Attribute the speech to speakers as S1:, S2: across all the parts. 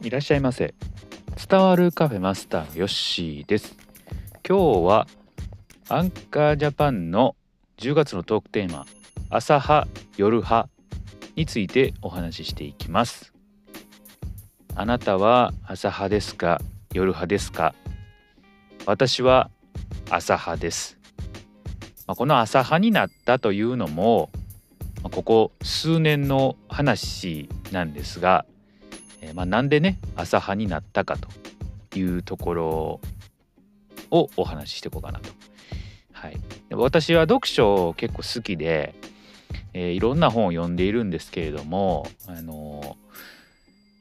S1: いらっしゃいませ。伝わるカフェマスターヨッシーです。今日はアンカージャパンの10月のトークテーマ朝派夜派についてお話ししていきます。あなたは朝派ですか？夜派ですか？私は朝派です、まあ、この朝派になったというのもここ数年の話なんですがえー、まあ、なんでね朝派になったかというところをお話ししていこうかなと。はい、私は読書を結構好きで、えー、いろんな本を読んでいるんですけれども、あの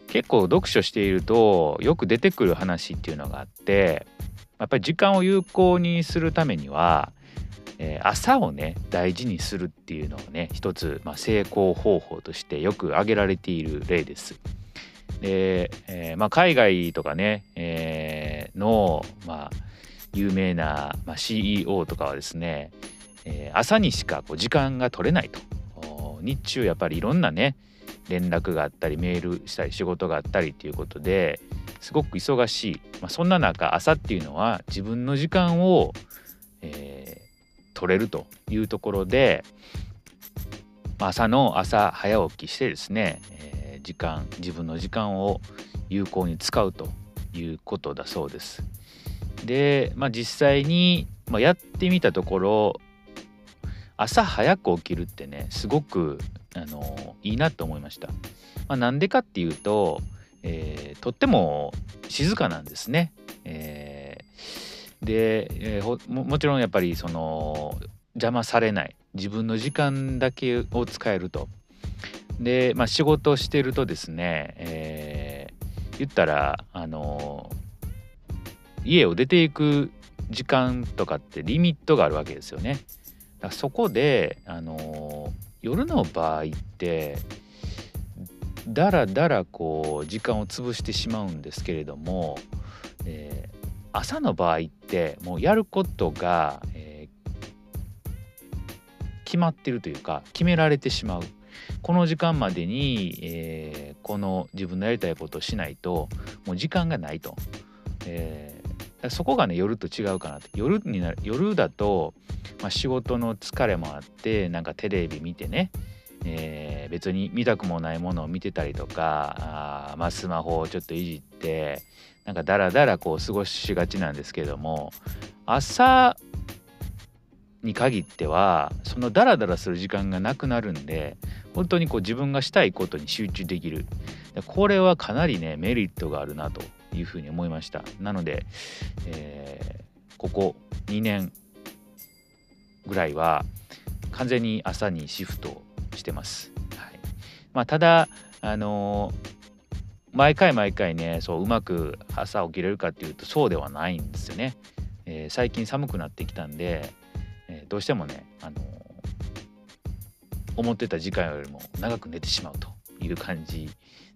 S1: ー、結構読書しているとよく出てくる話っていうのがあってやっぱり時間を有効にするためには、えー、朝をね大事にするっていうのをね一つ、まあ、成功方法としてよく挙げられている例です。で、えーまあ、海外とかね、えー、の、まあ、有名な、まあ、CEO とかはですね、えー、朝にしかこう時間が取れないと。日中やっぱりいろんなね連絡があったりメールしたり仕事があったりっていうことですごく忙しい、まあ、そんな中朝っていうのは自分の時間を、えー、取れるというところで、朝の朝早起きしてですね、時間自分の時間を有効に使うということだそうです。で、まあ、実際に、まあ、やってみたところ朝早く起きるってねすごくあのいいなと思いました。まあ、なんでかっていうと、えー、とっても静かなんですね。えー、で、えー、ももちろんやっぱりその邪魔されない自分の時間だけを使えるとで、まあ、仕事をしてるとですね、えー、言ったらあの家を出ていく時間とかってリミットがあるわけですよね。だそこであの夜の場合ってだらだらこう時間を潰してしまうんですけれども、えー、朝の場合ってもうやることが、えー、決まってるというか決められてしまうこの時間までに、えー、この自分のやりたいことをしないともう時間がないと、えー、そこがね夜と違うかなって。夜になる夜だと、まあ、仕事の疲れもあってなんかテレビ見てねえー、別に見たくもないものを見てたりとかあ、まあ、スマホをちょっといじってなんかダラダラこう過ごしがちなんですけども朝に限ってはそのダラダラする時間がなくなるんで本当にこう自分がしたいことに集中できる。これはかなりねメリットがあるなというふうに思いました。なので、えー、ここ2年ぐらいは完全に朝にシフトしてます、はい。まあ、ただあのー、毎回毎回ねそううまく朝起きれるかっていうとそうではないんですよね、えー、最近寒くなってきたんで、どうしてもね、あの、思ってた時間よりも長く寝てしまうという感じ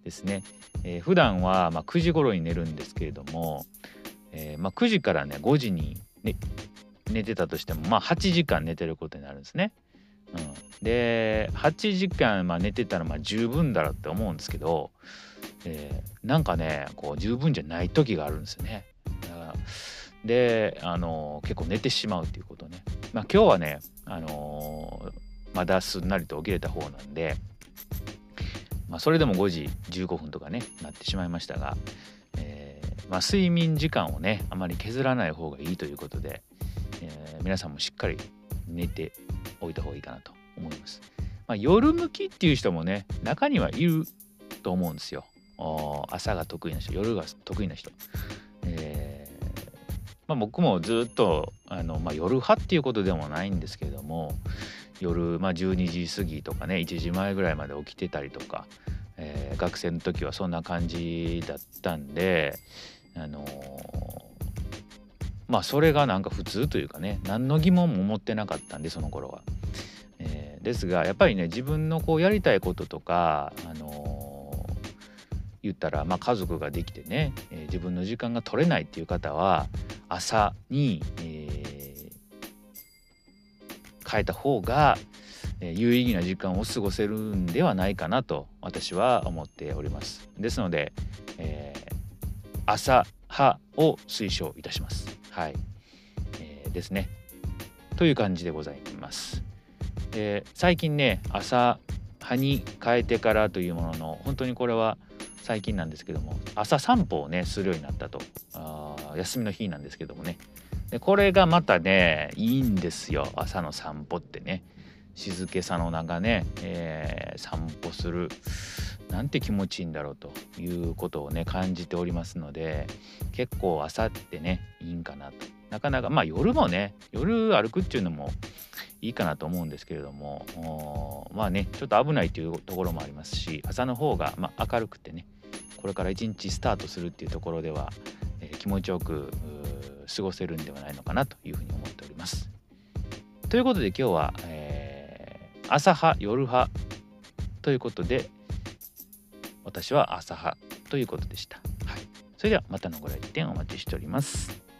S1: ですね。えー、普段はま9時頃に寝るんですけれども、えー、ま9時からね5時に、ね、寝てたとしてもまあ8時間寝てることになるんですね。うん、で8時間まあ寝てたらま十分だろうって思うんですけど、えー、なんかねこう十分じゃない時があるんですよね。だからであの結構寝てしまうっていうことね。まあ、今日はね、あのー、まだすんなりと起きれた方なんで、まあ、それでも5時15分とかねなってしまいましたが、えー、まあ、睡眠時間をねあまり削らない方がいいということで、えー、皆さんもしっかり寝ておいた方がいいかなと思います。まあ、夜向きっていう人もね中にはいると思うんですよ。朝が得意な人夜が得意な人。まあ、僕もずっとあの、まあ、夜派っていうことでもないんですけれども夜、まあ、12時過ぎとかね1時前ぐらいまで起きてたりとか、えー、学生の時はそんな感じだったんであのー、まあそれがなんか普通というかね何の疑問も持ってなかったんでその頃は。えー、ですがやっぱりね自分のこうやりたいこととか、あのー、言ったら、まあ、家族ができてね、え、自分の時間が取れないっていう方は朝に、えー、変えた方が、え有意義な時間を過ごせるんではないかなと私は思っております。ですので、えー、朝派を推奨いたします。はい、えー、ですね。という感じでございます、えー、最近ね朝派に変えてからというものの本当にこれは最近なんですけども朝散歩をねするようになったと。あ休みの日なんですけどもね。でこれがまたねいいんですよ。朝の散歩ってね。静けさの中ね、えー、散歩するなんて気持ちいいんだろうということをね感じておりますので結構朝ってねいいんかなと。なかなかまあ夜もね夜歩くっていうのもいいかなと思うんですけれどもまあねちょっと危ないというところもありますし朝の方が、まあ、明るくてねこれから一日スタートするっていうところでは、気持ちよく過ごせるんではないのかなというふうに思っております。ということで今日は、えー、朝派夜派ということで私は朝派ということでした。はい、それではまたのご来店お待ちしております。